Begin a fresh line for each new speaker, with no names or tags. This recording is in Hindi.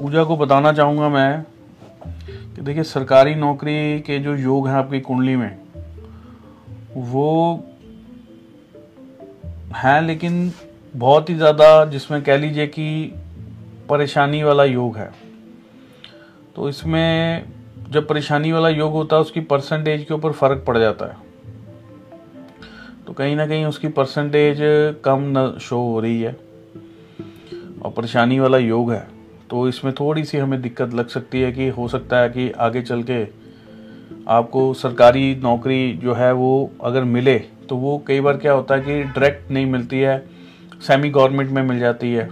पूजा को बताना चाहूँगा मैं कि देखिए, सरकारी नौकरी के जो योग हैं आपकी कुंडली में, वो हैं, लेकिन बहुत ही ज़्यादा जिसमें कह लीजिए कि परेशानी वाला योग है। तो इसमें जब परेशानी वाला योग होता है, उसकी परसेंटेज के ऊपर फ़र्क पड़ जाता है। तो कहीं ना कहीं उसकी परसेंटेज कम न शो हो रही है, और परेशानी वाला योग है। तो इसमें थोड़ी सी हमें दिक्कत लग सकती है कि हो सकता है कि आगे चल के आपको सरकारी नौकरी जो है वो अगर मिले तो वो कई बार क्या होता है कि डायरेक्ट नहीं मिलती है सेमी गवर्नमेंट में मिल जाती है।